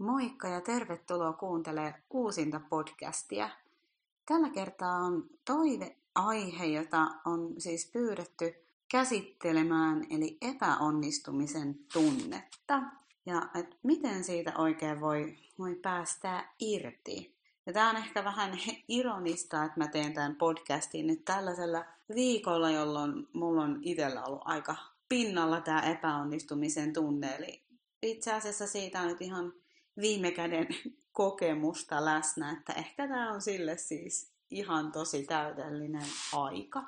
Moikka ja tervetuloa kuuntelemaan uusinta podcastia. Tällä kertaa on toiveaihe, jota on siis pyydetty käsittelemään, eli epäonnistumisen tunnetta. Ja et miten siitä oikein voi, voi päästää irti. Ja tämä on ehkä vähän ironista, että mä teen tämän podcastin nyt tällaisella viikolla, jolloin mulla on itsellä ollut aika pinnalla tämä epäonnistumisen tunne. Eli itse asiassa siitä on nyt ihan viime käden kokemusta läsnä, että ehkä tämä on sille siis ihan tosi täydellinen aika.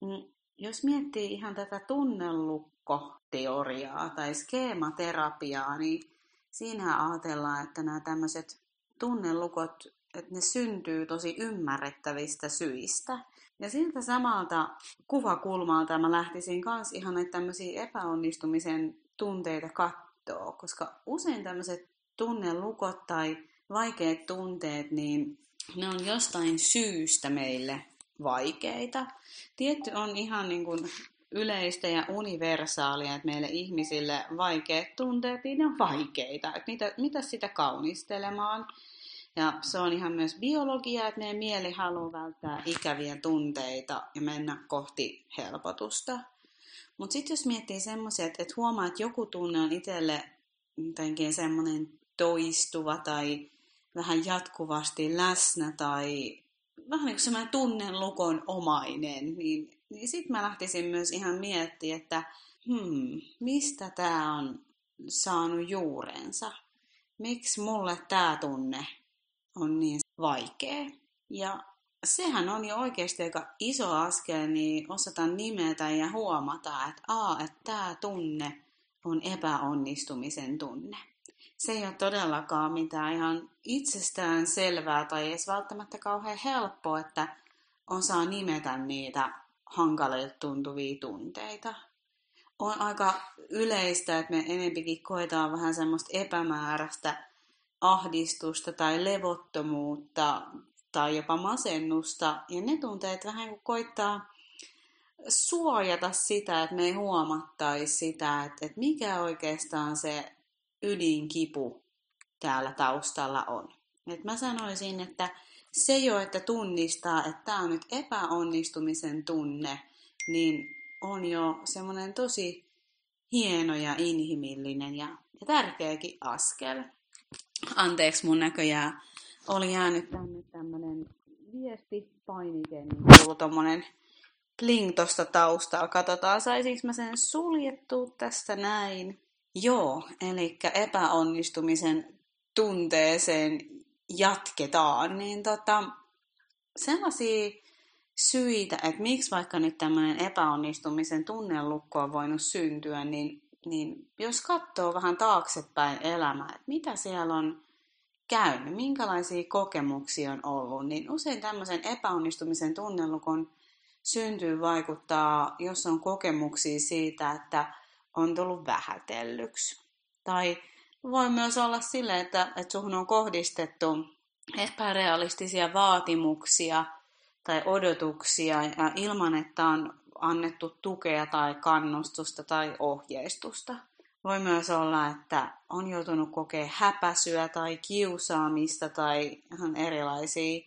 Mm, jos miettii ihan tätä tunnelukkoteoriaa tai skeematerapiaa, niin siinä ajatellaan, että nämä tämmöiset tunnelukot, että ne syntyy tosi ymmärrettävistä syistä. Ja siltä samalta kuvakulmalta mä lähtisin myös ihan näitä tämmöisiä epäonnistumisen tunteita kattoo, koska usein tämmöiset tunnelukot tai vaikeat tunteet, niin ne on jostain syystä meille vaikeita. Tietty on ihan niin kuin yleistä ja universaalia, että meille ihmisille vaikeat tunteet, niin ne on vaikeita. Että mitä, mitä sitä kaunistelemaan? Ja se on ihan myös biologia, että meidän mieli haluaa välttää ikäviä tunteita ja mennä kohti helpotusta. Mutta sitten jos miettii semmoisia, että, että huomaa, että joku tunne on itselle jotenkin semmoinen toistuva tai vähän jatkuvasti läsnä tai vähän niin kuin semmoinen tunnelukon omainen, niin, niin sitten mä lähtisin myös ihan miettimään, että hmm, mistä tämä on saanut juurensa? Miksi mulle tämä tunne on niin vaikea? Ja sehän on jo oikeasti aika iso askel, niin osata nimetä ja huomata, että a, että tämä tunne on epäonnistumisen tunne se ei ole todellakaan mitään ihan itsestään selvää tai edes välttämättä kauhean helppoa, että osaa nimetä niitä hankalilta tuntuvia tunteita. On aika yleistä, että me enempikin koetaan vähän semmoista epämääräistä ahdistusta tai levottomuutta tai jopa masennusta. Ja ne tunteet vähän kuin koittaa suojata sitä, että me ei huomattaisi sitä, että, että mikä oikeastaan se ydinkipu täällä taustalla on. Et mä sanoisin, että se jo, että tunnistaa, että tämä on nyt epäonnistumisen tunne, niin on jo semmoinen tosi hieno ja inhimillinen ja, ja tärkeäkin askel. Anteeksi, mun näköjään oli jäänyt tänne tämmönen viestipainike, niin kuuluu tommonen pling tosta taustalla. Katsotaan, saisinko mä sen suljettua tästä näin. Joo, eli epäonnistumisen tunteeseen jatketaan, niin tota, sellaisia syitä, että miksi vaikka nyt tämmöinen epäonnistumisen tunnelukko on voinut syntyä, niin, niin jos katsoo vähän taaksepäin elämää, että mitä siellä on käynyt, minkälaisia kokemuksia on ollut, niin usein tämmöisen epäonnistumisen tunnelukon syntyy vaikuttaa, jos on kokemuksia siitä, että on tullut vähätellyksi. Tai voi myös olla sille, että, että suhun on kohdistettu epärealistisia vaatimuksia tai odotuksia ja ilman, että on annettu tukea tai kannustusta tai ohjeistusta. Voi myös olla, että on joutunut kokea häpäsyä tai kiusaamista tai ihan erilaisia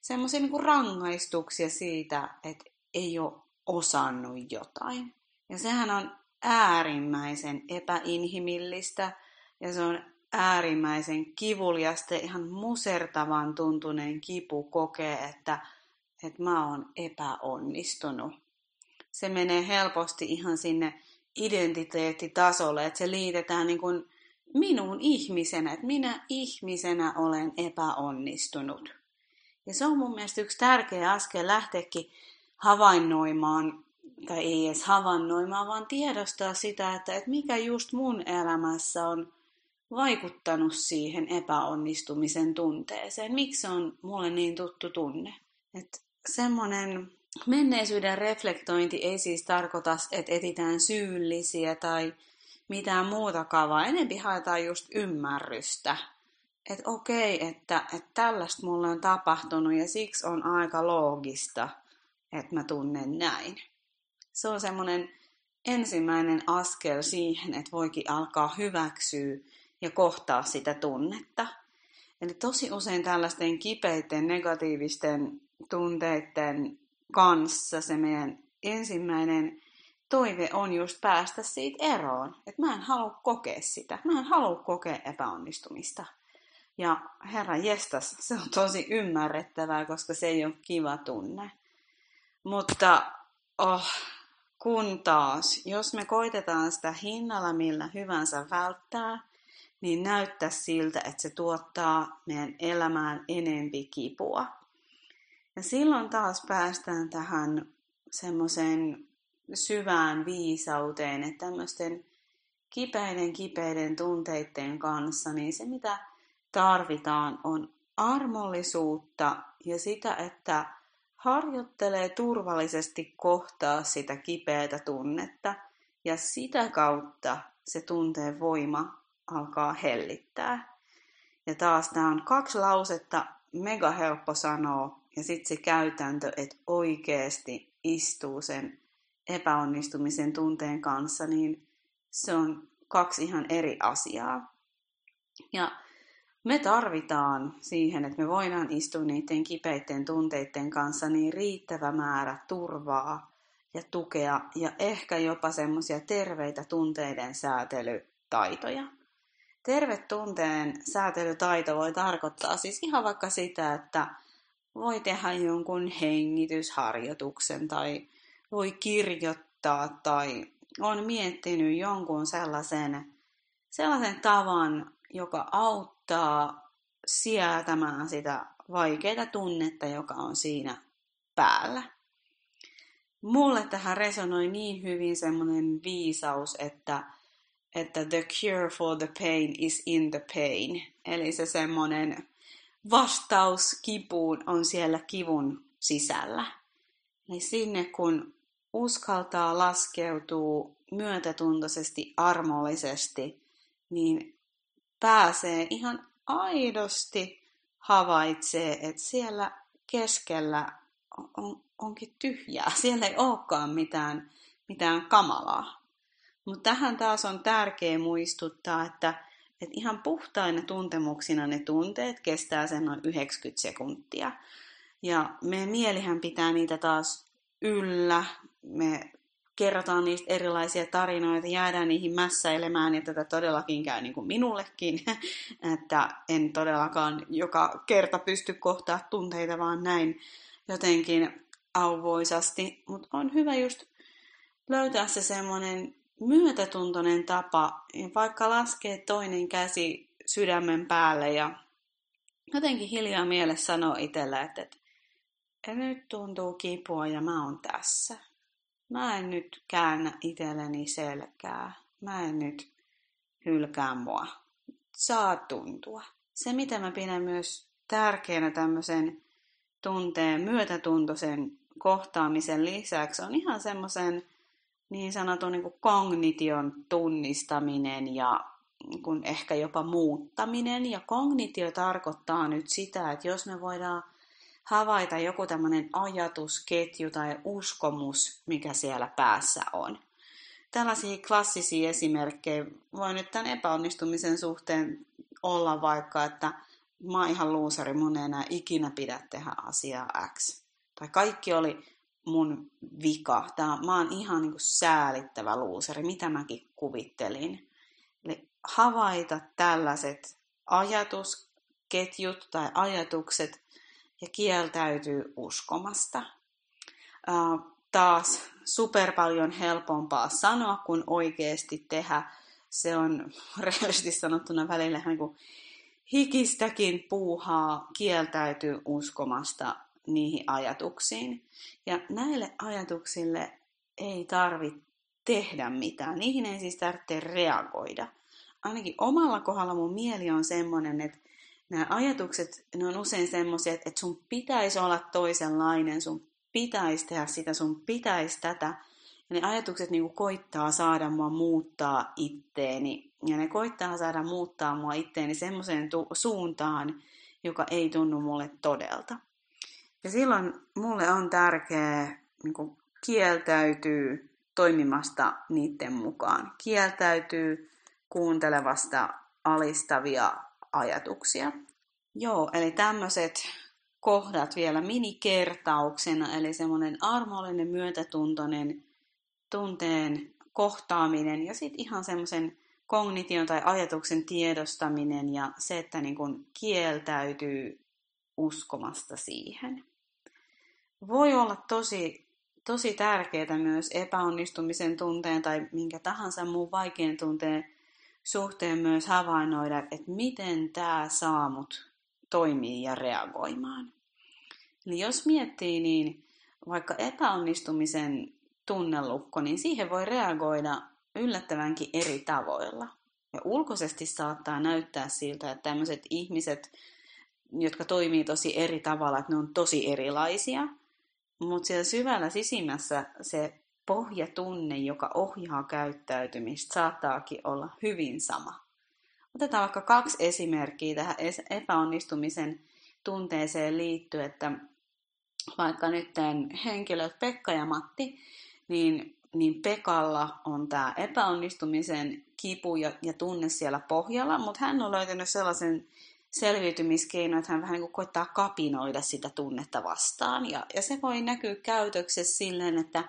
semmoisia niin rangaistuksia siitä, että ei ole osannut jotain. Ja sehän on äärimmäisen epäinhimillistä ja se on äärimmäisen kivuliasta ihan musertavan tuntuneen kipu kokee, että, että mä oon epäonnistunut. Se menee helposti ihan sinne identiteettitasolle, että se liitetään niin kuin minun ihmisenä, että minä ihmisenä olen epäonnistunut. Ja se on mun mielestä yksi tärkeä askel lähteäkin havainnoimaan tai ei edes havainnoimaan, vaan tiedostaa sitä, että, että mikä just mun elämässä on vaikuttanut siihen epäonnistumisen tunteeseen. Miksi se on mulle niin tuttu tunne? Että semmoinen menneisyyden reflektointi ei siis tarkoita, että etitään syyllisiä tai mitään muutakaan, vaan enempi haetaan just ymmärrystä. Että okei, että, että tällaista mulle on tapahtunut ja siksi on aika loogista, että mä tunnen näin se on semmoinen ensimmäinen askel siihen, että voikin alkaa hyväksyä ja kohtaa sitä tunnetta. Eli tosi usein tällaisten kipeiden negatiivisten tunteiden kanssa se meidän ensimmäinen toive on just päästä siitä eroon. Että mä en halua kokea sitä. Mä en halua kokea epäonnistumista. Ja herra jestas, se on tosi ymmärrettävää, koska se ei ole kiva tunne. Mutta oh, kun taas, jos me koitetaan sitä hinnalla millä hyvänsä välttää, niin näyttää siltä, että se tuottaa meidän elämään enempi kipua. Ja silloin taas päästään tähän semmoiseen syvään viisauteen, että tämmöisten kipeiden kipeiden tunteiden kanssa, niin se mitä tarvitaan on armollisuutta ja sitä, että harjoittelee turvallisesti kohtaa sitä kipeätä tunnetta ja sitä kautta se tunteen voima alkaa hellittää. Ja taas tämä on kaksi lausetta, mega helppo sanoa, ja sitten se käytäntö, että oikeasti istuu sen epäonnistumisen tunteen kanssa, niin se on kaksi ihan eri asiaa. Ja me tarvitaan siihen, että me voidaan istua niiden kipeiden tunteiden kanssa niin riittävä määrä turvaa ja tukea ja ehkä jopa semmoisia terveitä tunteiden säätelytaitoja. Terve tunteen säätelytaito voi tarkoittaa siis ihan vaikka sitä, että voi tehdä jonkun hengitysharjoituksen tai voi kirjoittaa tai on miettinyt jonkun sellaisen, sellaisen tavan, joka auttaa sietämään sitä vaikeaa tunnetta, joka on siinä päällä. Mulle tähän resonoi niin hyvin semmoinen viisaus, että, että the cure for the pain is in the pain. Eli se semmoinen vastaus kipuun on siellä kivun sisällä. Eli sinne kun uskaltaa laskeutua myötätuntoisesti, armollisesti, niin pääsee ihan aidosti havaitsee, että siellä keskellä on, on, onkin tyhjää. Siellä ei olekaan mitään, mitään kamalaa. Mutta tähän taas on tärkeää muistuttaa, että, että ihan puhtaina tuntemuksina ne tunteet kestää sen noin 90 sekuntia. Ja meidän mielihän pitää niitä taas yllä. Me kerrotaan niistä erilaisia tarinoita, jäädään niihin mässäilemään, ja tätä todellakin käy niin kuin minullekin, että en todellakaan joka kerta pysty kohtaa tunteita, vaan näin jotenkin auvoisasti, mutta on hyvä just löytää se semmoinen myötätuntoinen tapa, vaikka laskee toinen käsi sydämen päälle ja jotenkin hiljaa mielessä sanoo itselle, että, että nyt tuntuu kipua ja mä oon tässä mä en nyt käännä itselleni selkää. Mä en nyt hylkää mua. Saa tuntua. Se, mitä mä pidän myös tärkeänä tämmöisen tunteen, myötätuntoisen kohtaamisen lisäksi, on ihan semmoisen niin sanotun niin kognition tunnistaminen ja kun ehkä jopa muuttaminen. Ja kognitio tarkoittaa nyt sitä, että jos me voidaan havaita joku tämmöinen ajatusketju tai uskomus, mikä siellä päässä on. Tällaisia klassisia esimerkkejä voi nyt tämän epäonnistumisen suhteen olla vaikka, että mä oon ihan luusari, mun ei enää ikinä pidä tehdä asiaa X. Tai kaikki oli mun vika. Tää, mä oon ihan niin kuin säälittävä luusari, mitä mäkin kuvittelin. Eli havaita tällaiset ajatusketjut tai ajatukset ja kieltäytyy uskomasta. taas super paljon helpompaa sanoa kuin oikeasti tehdä. Se on rehellisesti sanottuna välillä niin kuin hikistäkin puuhaa kieltäytyy uskomasta niihin ajatuksiin. Ja näille ajatuksille ei tarvitse tehdä mitään. Niihin ei siis tarvitse reagoida. Ainakin omalla kohdalla mun mieli on semmoinen, että nämä ajatukset, ne on usein semmoisia, että sun pitäisi olla toisenlainen, sun pitäisi tehdä sitä, sun pitäisi tätä. Ja ne ajatukset niin kuin koittaa saada mua muuttaa itteeni. Ja ne koittaa saada muuttaa mua itteeni semmoiseen tu- suuntaan, joka ei tunnu mulle todelta. Ja silloin mulle on tärkeää niin kuin kieltäytyy toimimasta niiden mukaan. Kieltäytyy kuuntelevasta alistavia ajatuksia. Joo, eli tämmöiset kohdat vielä minikertauksena, eli semmoinen armollinen, myötätuntoinen tunteen kohtaaminen ja sitten ihan semmoisen kognition tai ajatuksen tiedostaminen ja se, että niin kun kieltäytyy uskomasta siihen. Voi olla tosi, tosi tärkeää myös epäonnistumisen tunteen tai minkä tahansa muun vaikean tunteen suhteen myös havainnoida, että miten tämä saa mut toimii ja reagoimaan. Eli jos miettii, niin vaikka epäonnistumisen tunnelukko, niin siihen voi reagoida yllättävänkin eri tavoilla. Ja ulkoisesti saattaa näyttää siltä, että tämmöiset ihmiset, jotka toimii tosi eri tavalla, että ne on tosi erilaisia, mutta siellä syvällä sisimmässä se pohjatunne, joka ohjaa käyttäytymistä, saattaakin olla hyvin sama. Otetaan vaikka kaksi esimerkkiä tähän epäonnistumisen tunteeseen liittyen, että vaikka nyt henkilöt Pekka ja Matti, niin, niin Pekalla on tämä epäonnistumisen kipu ja, ja tunne siellä pohjalla, mutta hän on löytänyt sellaisen selviytymiskeinon, että hän vähän niin kuin koittaa kapinoida sitä tunnetta vastaan. Ja, ja se voi näkyä käytöksessä silleen, että,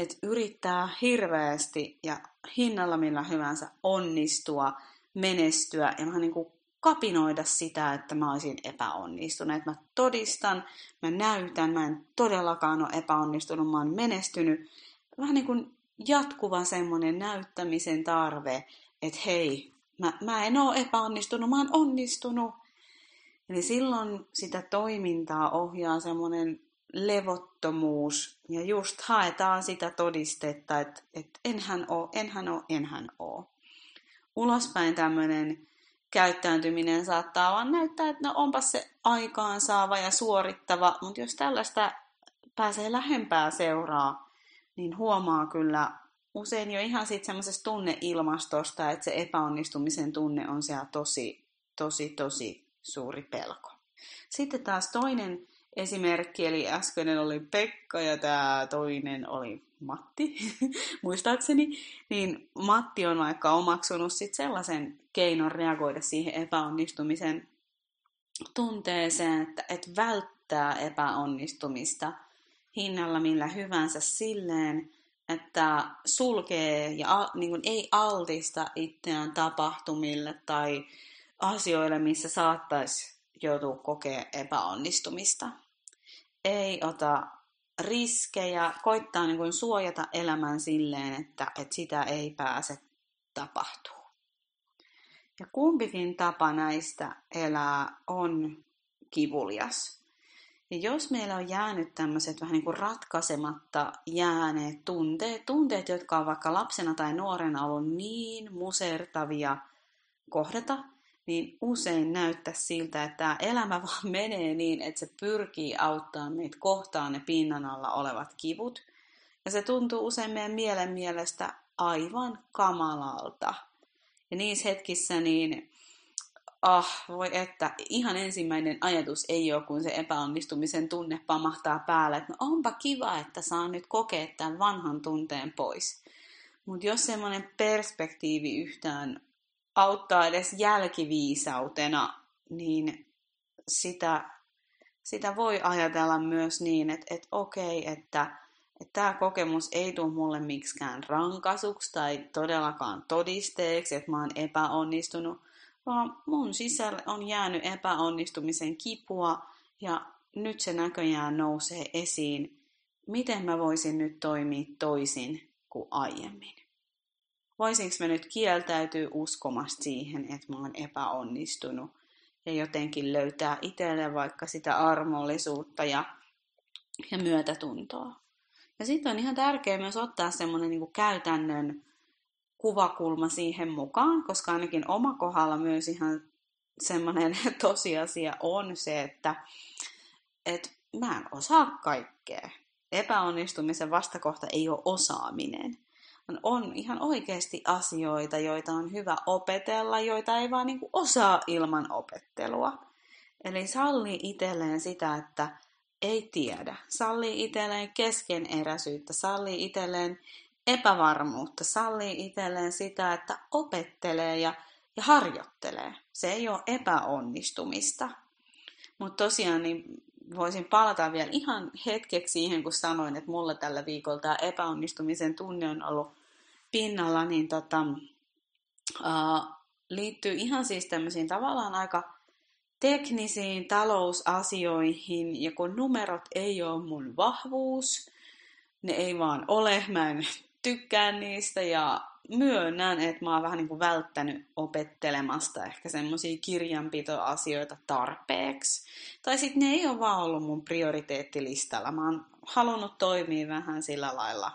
että yrittää hirveästi ja hinnalla millä hyvänsä onnistua, menestyä ja vähän niin kuin kapinoida sitä, että mä olisin epäonnistunut. Että mä todistan, mä näytän, mä en todellakaan ole epäonnistunut, mä oon menestynyt. Vähän niin kuin jatkuva semmoinen näyttämisen tarve, että hei, mä, mä en ole epäonnistunut, mä oon onnistunut. Eli silloin sitä toimintaa ohjaa semmoinen levottomuus ja just haetaan sitä todistetta, että, että enhän oo, enhän oo, enhän oo. Ulospäin tämmöinen käyttäytyminen saattaa vaan näyttää, että no onpas se aikaansaava ja suorittava, mutta jos tällaista pääsee lähempää seuraa, niin huomaa kyllä usein jo ihan siitä semmoisesta tunneilmastosta, että se epäonnistumisen tunne on siellä tosi, tosi, tosi suuri pelko. Sitten taas toinen esimerkki, eli äskeinen oli Pekka ja tämä toinen oli Matti, muistaakseni, niin Matti on vaikka omaksunut sit sellaisen keinon reagoida siihen epäonnistumisen tunteeseen, että, että välttää epäonnistumista hinnalla millä hyvänsä silleen, että sulkee ja niin kuin ei altista itseään tapahtumille tai asioille, missä saattaisi joutua kokea epäonnistumista. Ei ota riskejä, koittaa niin kuin suojata elämän silleen, että, että sitä ei pääse tapahtuu. Ja kumpikin tapa näistä elää on kivulias. Ja jos meillä on jäänyt tämmöiset vähän niin kuin ratkaisematta jääneet tunteet, tunteet, jotka on vaikka lapsena tai nuorena ollut niin musertavia kohdata, niin usein näyttää siltä, että tämä elämä vaan menee niin, että se pyrkii auttamaan meitä kohtaan ne pinnan alla olevat kivut. Ja se tuntuu usein meidän mielen mielestä aivan kamalalta. Ja niissä hetkissä niin, ah, voi että, ihan ensimmäinen ajatus ei ole, kun se epäonnistumisen tunne pamahtaa päälle, että no onpa kiva, että saan nyt kokea tämän vanhan tunteen pois. Mutta jos semmoinen perspektiivi yhtään auttaa edes jälkiviisautena, niin sitä, sitä voi ajatella myös niin, että, että okei, että, että tämä kokemus ei tule mulle miksikään rankasuksi tai todellakaan todisteeksi, että mä oon epäonnistunut, vaan mun sisällä on jäänyt epäonnistumisen kipua ja nyt se näköjään nousee esiin. Miten mä voisin nyt toimia toisin kuin aiemmin? Voisinko mä nyt kieltäytyä uskomasta siihen, että mä oon epäonnistunut ja jotenkin löytää itselle vaikka sitä armollisuutta ja, ja myötätuntoa. Ja sitten on ihan tärkeää myös ottaa semmoinen niin käytännön kuvakulma siihen mukaan, koska ainakin oma kohdalla myös ihan semmoinen tosiasia on se, että, että mä en osaa kaikkea. Epäonnistumisen vastakohta ei ole osaaminen on ihan oikeasti asioita, joita on hyvä opetella, joita ei vaan niin kuin osaa ilman opettelua. Eli salli itselleen sitä, että ei tiedä. Salli itselleen keskeneräisyyttä, salli itselleen epävarmuutta, salli itselleen sitä, että opettelee ja ja harjoittelee. Se ei ole epäonnistumista. Mutta tosiaan niin voisin palata vielä ihan hetkeksi siihen, kun sanoin, että mulla tällä viikolla tämä epäonnistumisen tunne on ollut pinnalla, niin tota, uh, liittyy ihan siis tämmöisiin tavallaan aika teknisiin talousasioihin, ja kun numerot ei ole mun vahvuus, ne ei vaan ole, mä en tykkää niistä, ja myönnän, että mä oon vähän niin kuin välttänyt opettelemasta ehkä semmoisia kirjanpitoasioita tarpeeksi. Tai sitten ne ei ole vaan ollut mun prioriteettilistalla. Mä oon halunnut toimia vähän sillä lailla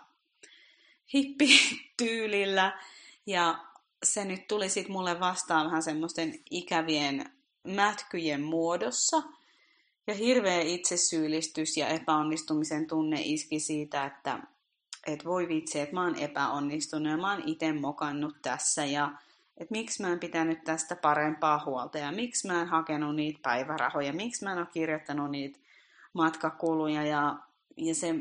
hippityylillä. Ja se nyt tuli sitten mulle vastaan vähän semmoisten ikävien mätkyjen muodossa. Ja hirveä itsesyyllistys ja epäonnistumisen tunne iski siitä, että että voi vitsi, että mä oon epäonnistunut ja mä oon itse mokannut tässä ja että miksi mä en pitänyt tästä parempaa huolta ja miksi mä en hakenut niitä päivärahoja, miksi mä en ole kirjoittanut niitä matkakuluja ja, ja se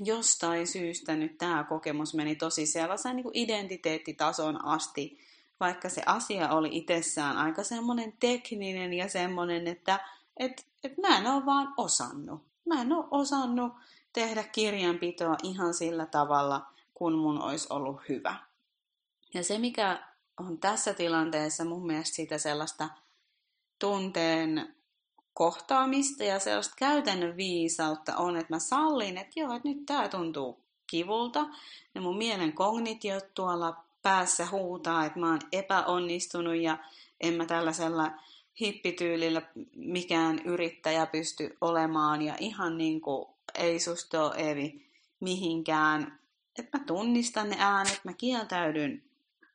jostain syystä nyt tämä kokemus meni tosi sellaisen niin kuin identiteettitason asti, vaikka se asia oli itsessään aika semmoinen tekninen ja semmoinen, että et, et mä en ole vaan osannut. Mä en ole osannut tehdä kirjanpitoa ihan sillä tavalla, kun mun olisi ollut hyvä. Ja se, mikä on tässä tilanteessa mun mielestä sitä sellaista tunteen kohtaamista ja sellaista käytännön viisautta on, että mä sallin, että joo, että nyt tää tuntuu kivulta. Ja mun mielen kognitiot tuolla päässä huutaa, että mä oon epäonnistunut ja en mä tällaisella hippityylillä mikään yrittäjä pysty olemaan. Ja ihan niin kuin ei susta ole Evi mihinkään. Että mä tunnistan ne äänet, mä kieltäydyn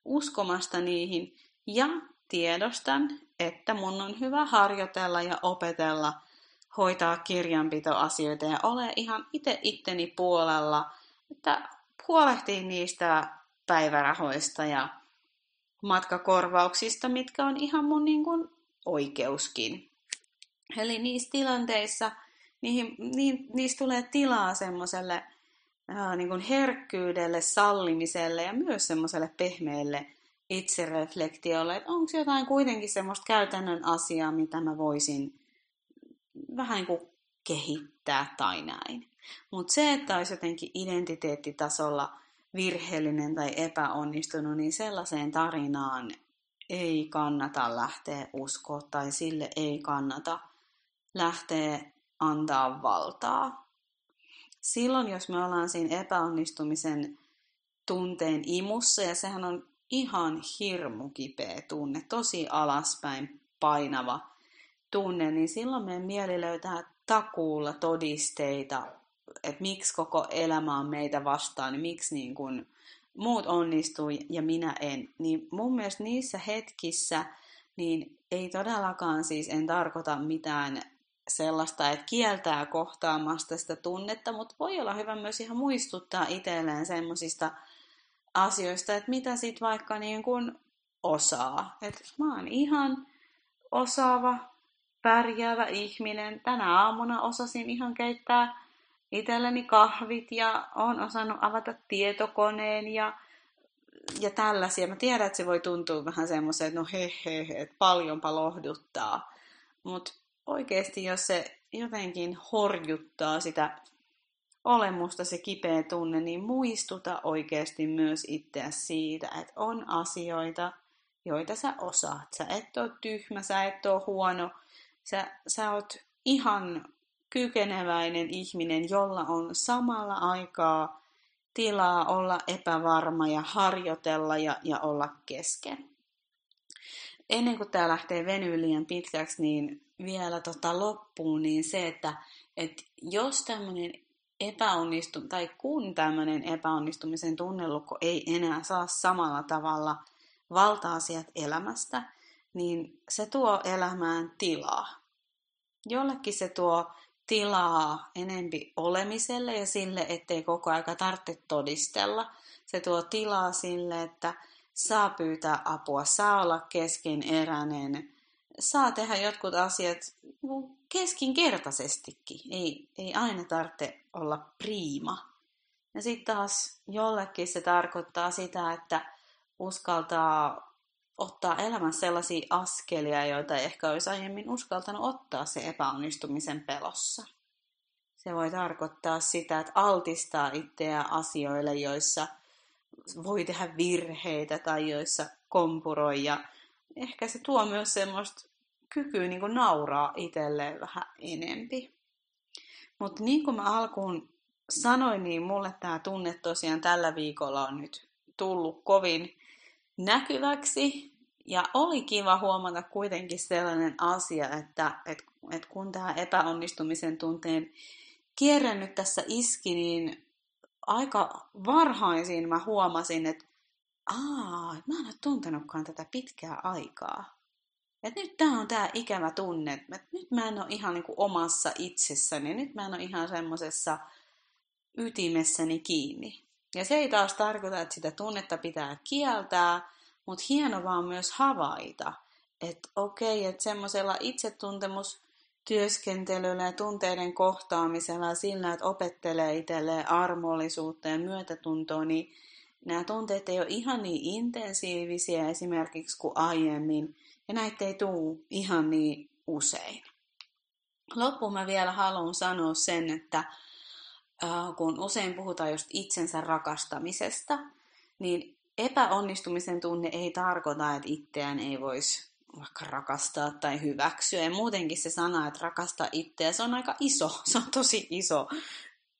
uskomasta niihin ja tiedostan, että mun on hyvä harjoitella ja opetella hoitaa kirjanpitoasioita ja ole ihan itse itteni puolella, että huolehtii niistä päivärahoista ja matkakorvauksista, mitkä on ihan mun niin kuin oikeuskin. Eli niissä tilanteissa, niihin, niin, niistä tulee tilaa semmoiselle niin herkkyydelle, sallimiselle ja myös semmoiselle pehmeälle itsereflektiolle, että onko jotain kuitenkin semmoista käytännön asiaa, mitä mä voisin vähän kuin kehittää tai näin. Mutta se, että olisi jotenkin identiteettitasolla virheellinen tai epäonnistunut, niin sellaiseen tarinaan ei kannata lähteä uskoa tai sille ei kannata lähteä antaa valtaa. Silloin, jos me ollaan siinä epäonnistumisen tunteen imussa, ja sehän on ihan hirmu kipeä tunne, tosi alaspäin painava tunne, niin silloin meidän mieli löytää takuulla todisteita, että miksi koko elämä on meitä vastaan, niin miksi niin kun muut onnistuu ja minä en. Niin mun mielestä niissä hetkissä niin ei todellakaan siis, en tarkoita mitään sellaista, että kieltää kohtaamasta sitä tunnetta, mutta voi olla hyvä myös ihan muistuttaa itselleen semmoisista asioista, että mitä sit vaikka niin kuin osaa. Että mä oon ihan osaava, pärjäävä ihminen. Tänä aamuna osasin ihan keittää itselleni kahvit ja on osannut avata tietokoneen ja, ja tällaisia. Mä tiedän, että se voi tuntua vähän semmoisen, että no he, he, he että paljonpa lohduttaa. Mutta oikeasti, jos se jotenkin horjuttaa sitä olemusta, se kipeä tunne, niin muistuta oikeasti myös itseä siitä, että on asioita, joita sä osaat. Sä et ole tyhmä, sä et ole huono, sä, sä oot ihan kykeneväinen ihminen, jolla on samalla aikaa tilaa olla epävarma ja harjoitella ja, ja olla kesken. Ennen kuin tämä lähtee venyä liian pitkäksi, niin vielä tota loppuun, niin se, että et jos tämmöinen epäonnistu, tai kun tämmöinen epäonnistumisen tunnelukko ei enää saa samalla tavalla valta-asiat elämästä, niin se tuo elämään tilaa. Jollekin se tuo tilaa enempi olemiselle ja sille, ettei koko aika tarvitse todistella. Se tuo tilaa sille, että saa pyytää apua, saa olla keskeneräinen, saa tehdä jotkut asiat niin keskinkertaisestikin. Ei, ei aina tarvitse olla priima. Ja sitten taas jollekin se tarkoittaa sitä, että uskaltaa ottaa elämässä sellaisia askelia, joita ei ehkä olisi aiemmin uskaltanut ottaa se epäonnistumisen pelossa. Se voi tarkoittaa sitä, että altistaa itseä asioille, joissa voi tehdä virheitä tai joissa kompuroi. Ja ehkä se tuo myös semmoista kykyä niin nauraa itselleen vähän enempi. Mutta niin kuin mä alkuun sanoin, niin mulle tämä tunne tosiaan tällä viikolla on nyt tullut kovin näkyväksi. Ja oli kiva huomata kuitenkin sellainen asia, että, että, että kun tämä epäonnistumisen tunteen kierre nyt tässä iski, niin aika varhaisin mä huomasin, että aa, mä en ole tuntenutkaan tätä pitkää aikaa. Et nyt tää on tää ikävä tunne, että nyt mä en ole ihan niinku omassa itsessäni, nyt mä en ole ihan semmosessa ytimessäni kiinni. Ja se ei taas tarkoita, että sitä tunnetta pitää kieltää, mutta hieno vaan myös havaita, että okei, että semmoisella itsetuntemustyöskentelyllä ja tunteiden kohtaamisella ja sillä, että opettelee itselleen armollisuutta ja myötätuntoa, niin nämä tunteet ei ole ihan niin intensiivisiä esimerkiksi kuin aiemmin, ja näitä ei tule ihan niin usein. Loppuun mä vielä haluan sanoa sen, että Äh, kun usein puhutaan just itsensä rakastamisesta, niin epäonnistumisen tunne ei tarkoita, että itseään ei voisi vaikka rakastaa tai hyväksyä. Ja muutenkin se sana, että rakastaa itseä, se on aika iso, se on tosi iso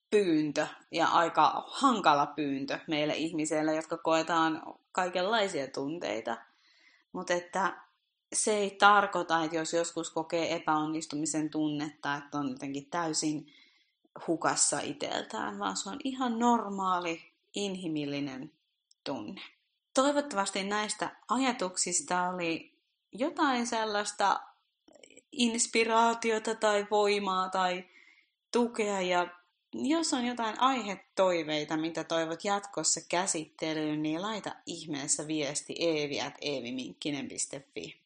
pyyntö ja aika hankala pyyntö meille ihmisille, jotka koetaan kaikenlaisia tunteita. Mutta että se ei tarkoita, että jos joskus kokee epäonnistumisen tunnetta, että on jotenkin täysin hukassa iteltään, vaan se on ihan normaali, inhimillinen tunne. Toivottavasti näistä ajatuksista oli jotain sellaista inspiraatiota tai voimaa tai tukea ja jos on jotain aihetoiveita, mitä toivot jatkossa käsittelyyn, niin laita ihmeessä viesti eevi.eeviminkkinen.fi.